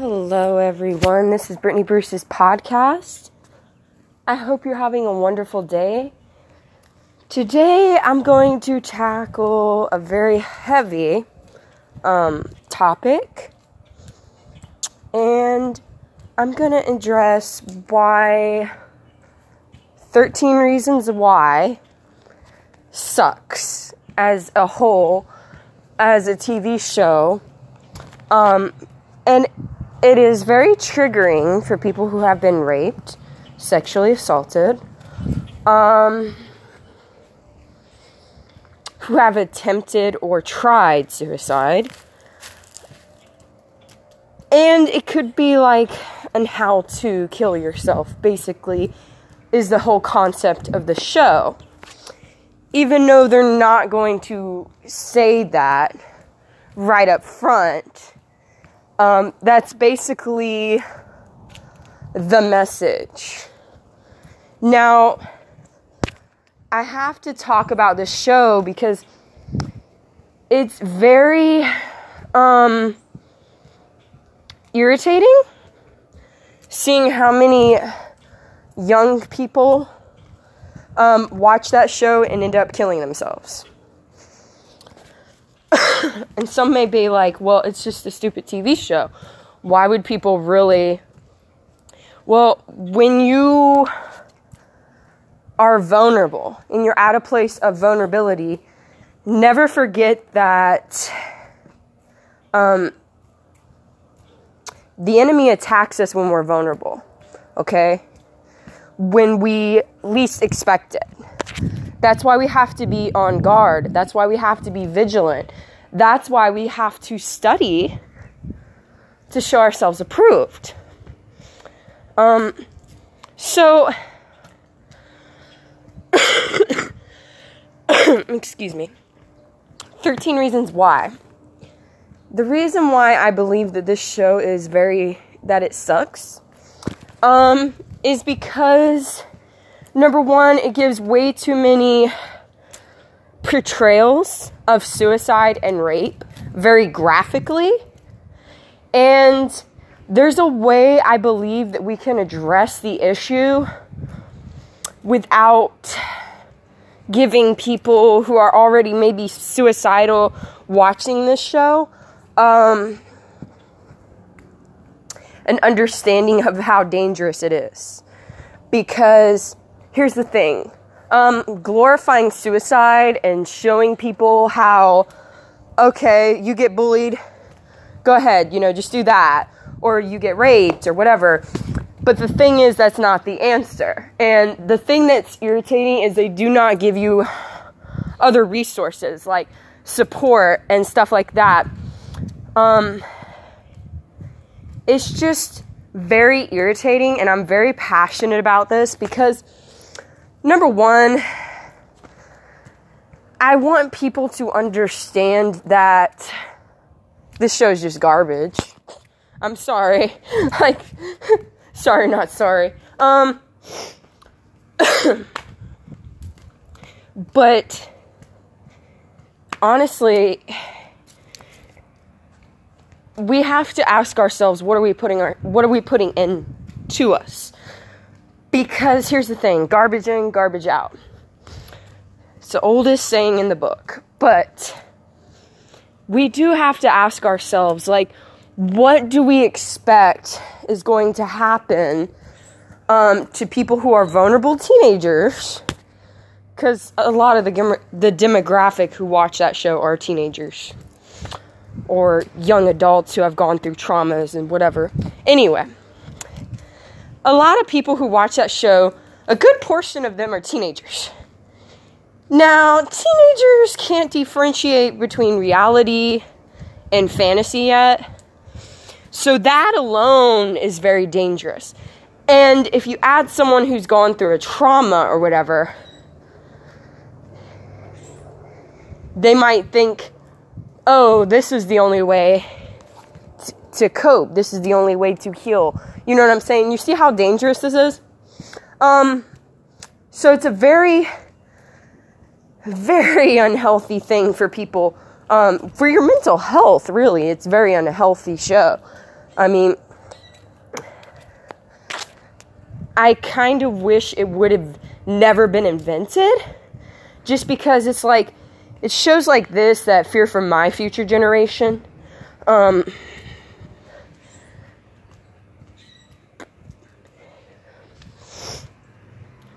Hello, everyone. This is Brittany Bruce's podcast. I hope you're having a wonderful day. Today, I'm going to tackle a very heavy um, topic, and I'm going to address why 13 Reasons Why sucks as a whole, as a TV show. Um, and it is very triggering for people who have been raped, sexually assaulted, um, who have attempted or tried suicide. And it could be like an how to kill yourself, basically, is the whole concept of the show. Even though they're not going to say that right up front um, that's basically the message. Now, I have to talk about this show because it's very um, irritating seeing how many young people um, watch that show and end up killing themselves. and some may be like, well, it's just a stupid TV show. Why would people really. Well, when you are vulnerable and you're at a place of vulnerability, never forget that um, the enemy attacks us when we're vulnerable, okay? When we least expect it. That's why we have to be on guard. That's why we have to be vigilant. That's why we have to study to show ourselves approved. Um, so, excuse me. 13 reasons why. The reason why I believe that this show is very, that it sucks, um, is because number one, it gives way too many portrayals of suicide and rape very graphically. And there's a way I believe that we can address the issue without giving people who are already maybe suicidal watching this show um, an understanding of how dangerous it is. Because here's the thing um, glorifying suicide and showing people how, okay, you get bullied, go ahead, you know, just do that. Or you get raped or whatever. But the thing is, that's not the answer. And the thing that's irritating is they do not give you other resources like support and stuff like that. Um, it's just very irritating, and I'm very passionate about this because number one, I want people to understand that this show is just garbage. I'm sorry. like, sorry, not sorry. Um, but honestly, we have to ask ourselves what are we putting our what are we putting in to us because here's the thing garbage in, garbage out. It's the oldest saying in the book. But we do have to ask ourselves, like, what do we expect is going to happen um, to people who are vulnerable teenagers? Because a lot of the, the demographic who watch that show are teenagers or young adults who have gone through traumas and whatever. Anyway, a lot of people who watch that show, a good portion of them are teenagers. Now, teenagers can't differentiate between reality and fantasy yet. So that alone is very dangerous. And if you add someone who's gone through a trauma or whatever, they might think, oh, this is the only way to cope. This is the only way to heal. You know what I'm saying? You see how dangerous this is? Um, so it's a very, very unhealthy thing for people. Um, for your mental health, really, it's very unhealthy show. I mean, I kind of wish it would have never been invented just because it's like it shows like this that fear for my future generation um,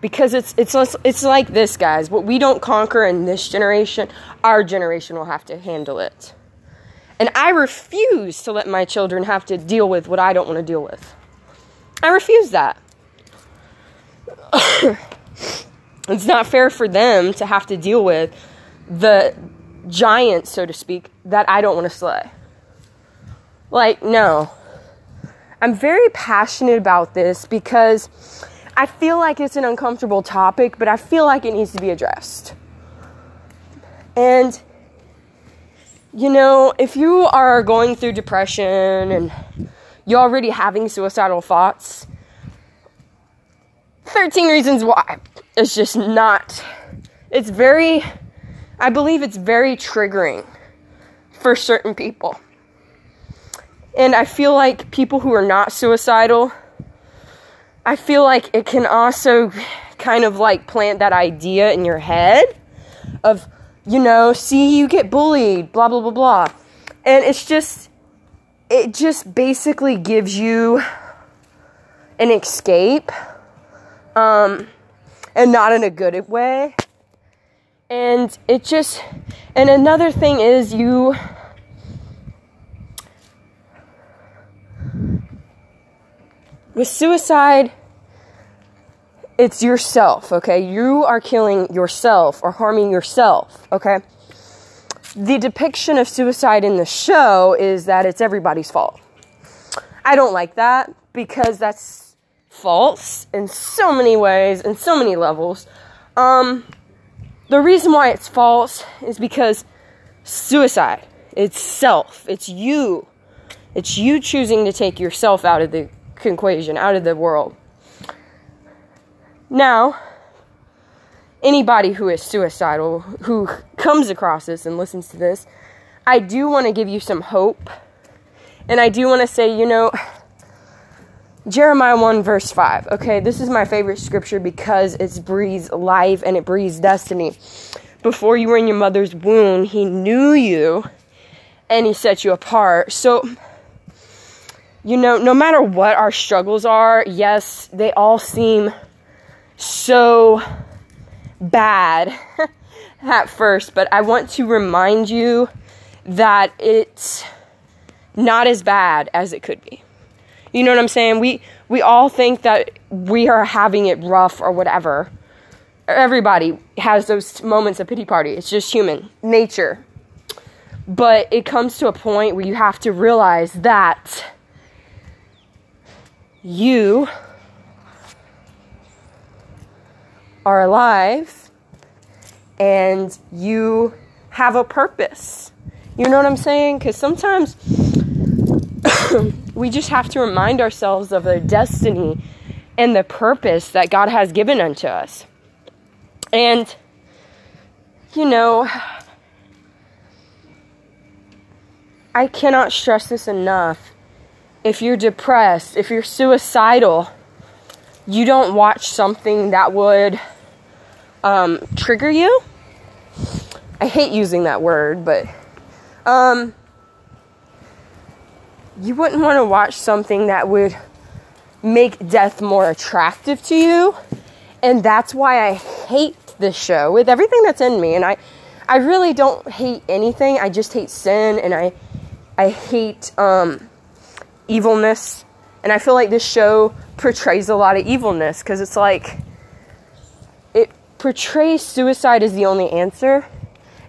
because it's it's it's like this guys. What we don't conquer in this generation our generation will have to handle it. And i refuse to let my children have to deal with what i don't want to deal with. I refuse that. It's not fair for them to have to deal with the giant so to speak that i don't want to slay. Like no. I'm very passionate about this because I feel like it's an uncomfortable topic, but I feel like it needs to be addressed. And, you know, if you are going through depression and you're already having suicidal thoughts, 13 reasons why. It's just not, it's very, I believe it's very triggering for certain people. And I feel like people who are not suicidal, I feel like it can also kind of like plant that idea in your head of, you know, see, you get bullied, blah, blah, blah, blah. And it's just, it just basically gives you an escape, um, and not in a good way. And it just, and another thing is you, with suicide, it's yourself, okay? You are killing yourself or harming yourself, okay? The depiction of suicide in the show is that it's everybody's fault. I don't like that because that's false in so many ways, in so many levels. Um, the reason why it's false is because suicide, it's self, it's you. It's you choosing to take yourself out of the equation, out of the world. Now, anybody who is suicidal, who comes across this and listens to this, I do want to give you some hope. And I do want to say, you know, Jeremiah 1, verse 5. Okay, this is my favorite scripture because it breathes life and it breathes destiny. Before you were in your mother's womb, He knew you and He set you apart. So, you know, no matter what our struggles are, yes, they all seem so bad at first, but I want to remind you that it's not as bad as it could be. You know what I'm saying? We we all think that we are having it rough or whatever. Everybody has those moments of pity party. It's just human nature. But it comes to a point where you have to realize that you are alive and you have a purpose. You know what I'm saying? Because sometimes we just have to remind ourselves of the destiny and the purpose that God has given unto us. And, you know, I cannot stress this enough. If you're depressed, if you're suicidal, you don't watch something that would um, trigger you. I hate using that word, but um, you wouldn't want to watch something that would make death more attractive to you. And that's why I hate this show with everything that's in me. And I, I really don't hate anything. I just hate sin and I, I hate um, evilness. And I feel like this show portrays a lot of evilness because it's like it portrays suicide as the only answer.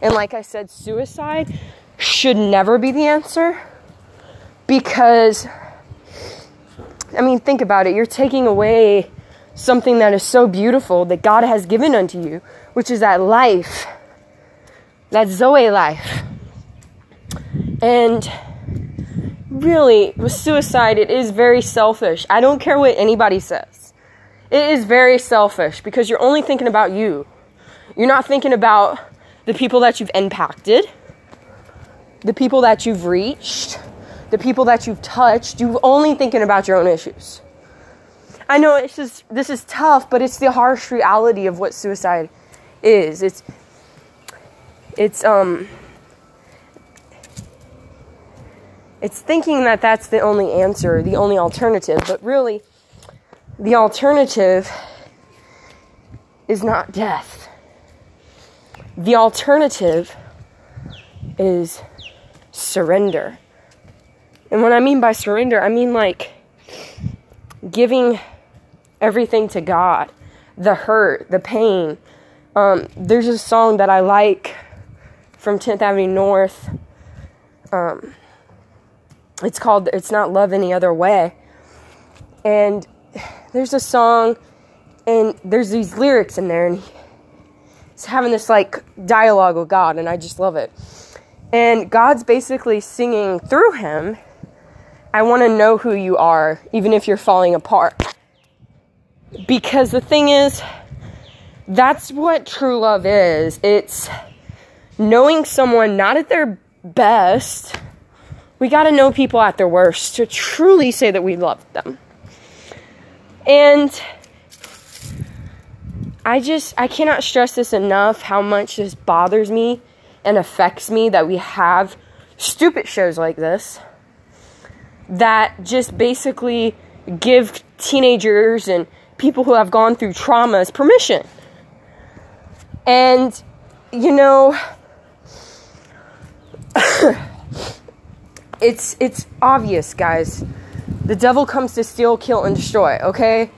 And like I said, suicide should never be the answer because, I mean, think about it. You're taking away something that is so beautiful that God has given unto you, which is that life, that Zoe life. And really, with suicide, it is very selfish. I don't care what anybody says. It is very selfish because you're only thinking about you. You're not thinking about the people that you've impacted, the people that you've reached, the people that you've touched. You're only thinking about your own issues. I know it's just this is tough, but it's the harsh reality of what suicide is. It's it's um it's thinking that that's the only answer, the only alternative, but really the alternative is not death. The alternative is surrender. And what I mean by surrender, I mean like giving everything to God the hurt, the pain. Um, there's a song that I like from 10th Avenue North. Um, it's called It's Not Love Any Other Way. And there's a song, and there's these lyrics in there, and he's having this like dialogue with God, and I just love it. And God's basically singing through him I want to know who you are, even if you're falling apart. Because the thing is, that's what true love is. It's knowing someone not at their best. We got to know people at their worst to truly say that we love them. And I just, I cannot stress this enough how much this bothers me and affects me that we have stupid shows like this that just basically give teenagers and people who have gone through traumas permission. And, you know, it's it's obvious, guys. The devil comes to steal, kill, and destroy, okay?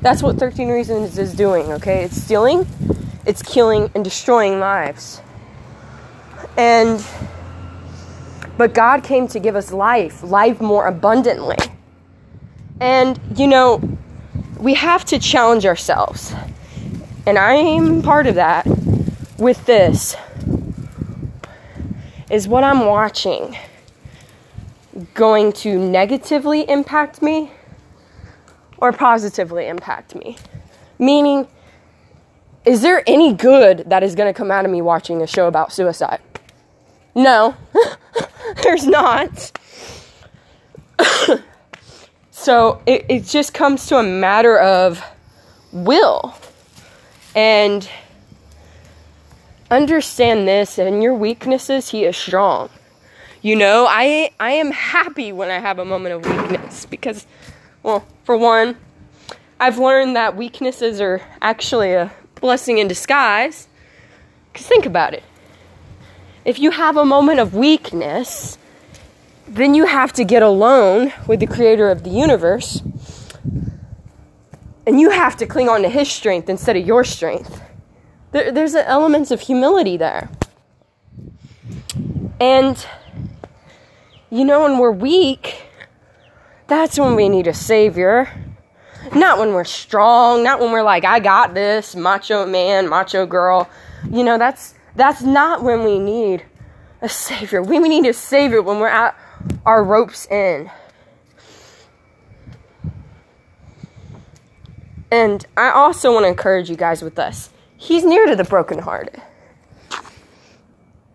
That's what 13 Reasons is doing, okay? It's stealing, it's killing, and destroying lives. And but God came to give us life, life more abundantly. And, you know, we have to challenge ourselves. And I'm part of that with this. Is what I'm watching going to negatively impact me or positively impact me? Meaning, is there any good that is going to come out of me watching a show about suicide? No. There's not. so it, it just comes to a matter of will. And understand this and your weaknesses, he is strong. You know, I I am happy when I have a moment of weakness because well, for one, I've learned that weaknesses are actually a blessing in disguise. Cuz think about it if you have a moment of weakness, then you have to get alone with the creator of the universe. And you have to cling on to his strength instead of your strength. There, there's elements of humility there. And, you know, when we're weak, that's when we need a savior. Not when we're strong, not when we're like, I got this, macho man, macho girl. You know, that's that's not when we need a savior. We need a savior when we're at our ropes in. And I also want to encourage you guys with this. He's near to the brokenhearted.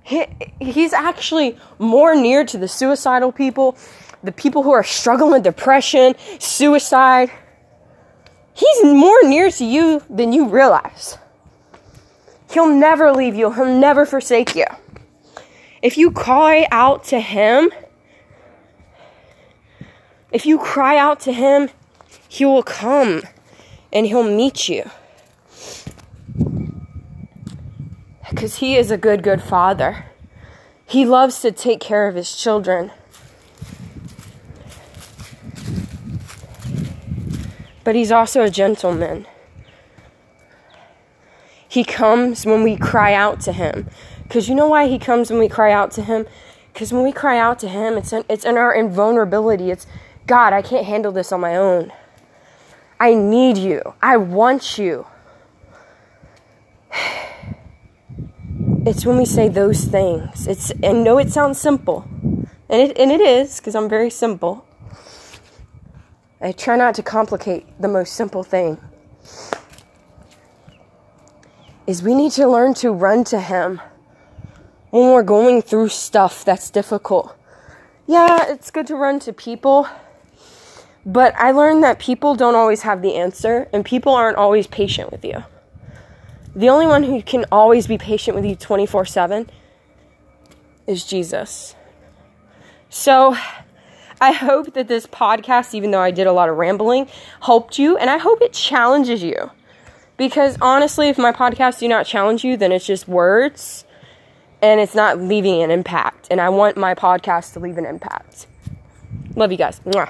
He, he's actually more near to the suicidal people, the people who are struggling with depression, suicide. He's more near to you than you realize. He'll never leave you, He'll never forsake you. If you cry out to Him, if you cry out to Him, He will come and He'll meet you. Because He is a good, good Father. He loves to take care of His children. But He's also a gentleman. He comes when we cry out to Him. Because you know why He comes when we cry out to Him? Because when we cry out to Him, it's in, it's in our invulnerability. It's, God, I can't handle this on my own. I need you. I want you. It's when we say those things. It's I know it sounds simple. And it and it is because I'm very simple. I try not to complicate the most simple thing is we need to learn to run to Him when we're going through stuff that's difficult. Yeah, it's good to run to people, But I learned that people don't always have the answer and people aren't always patient with you. The only one who can always be patient with you 24 7 is Jesus. So I hope that this podcast, even though I did a lot of rambling, helped you and I hope it challenges you. Because honestly, if my podcasts do not challenge you, then it's just words and it's not leaving an impact. And I want my podcast to leave an impact. Love you guys. Mwah.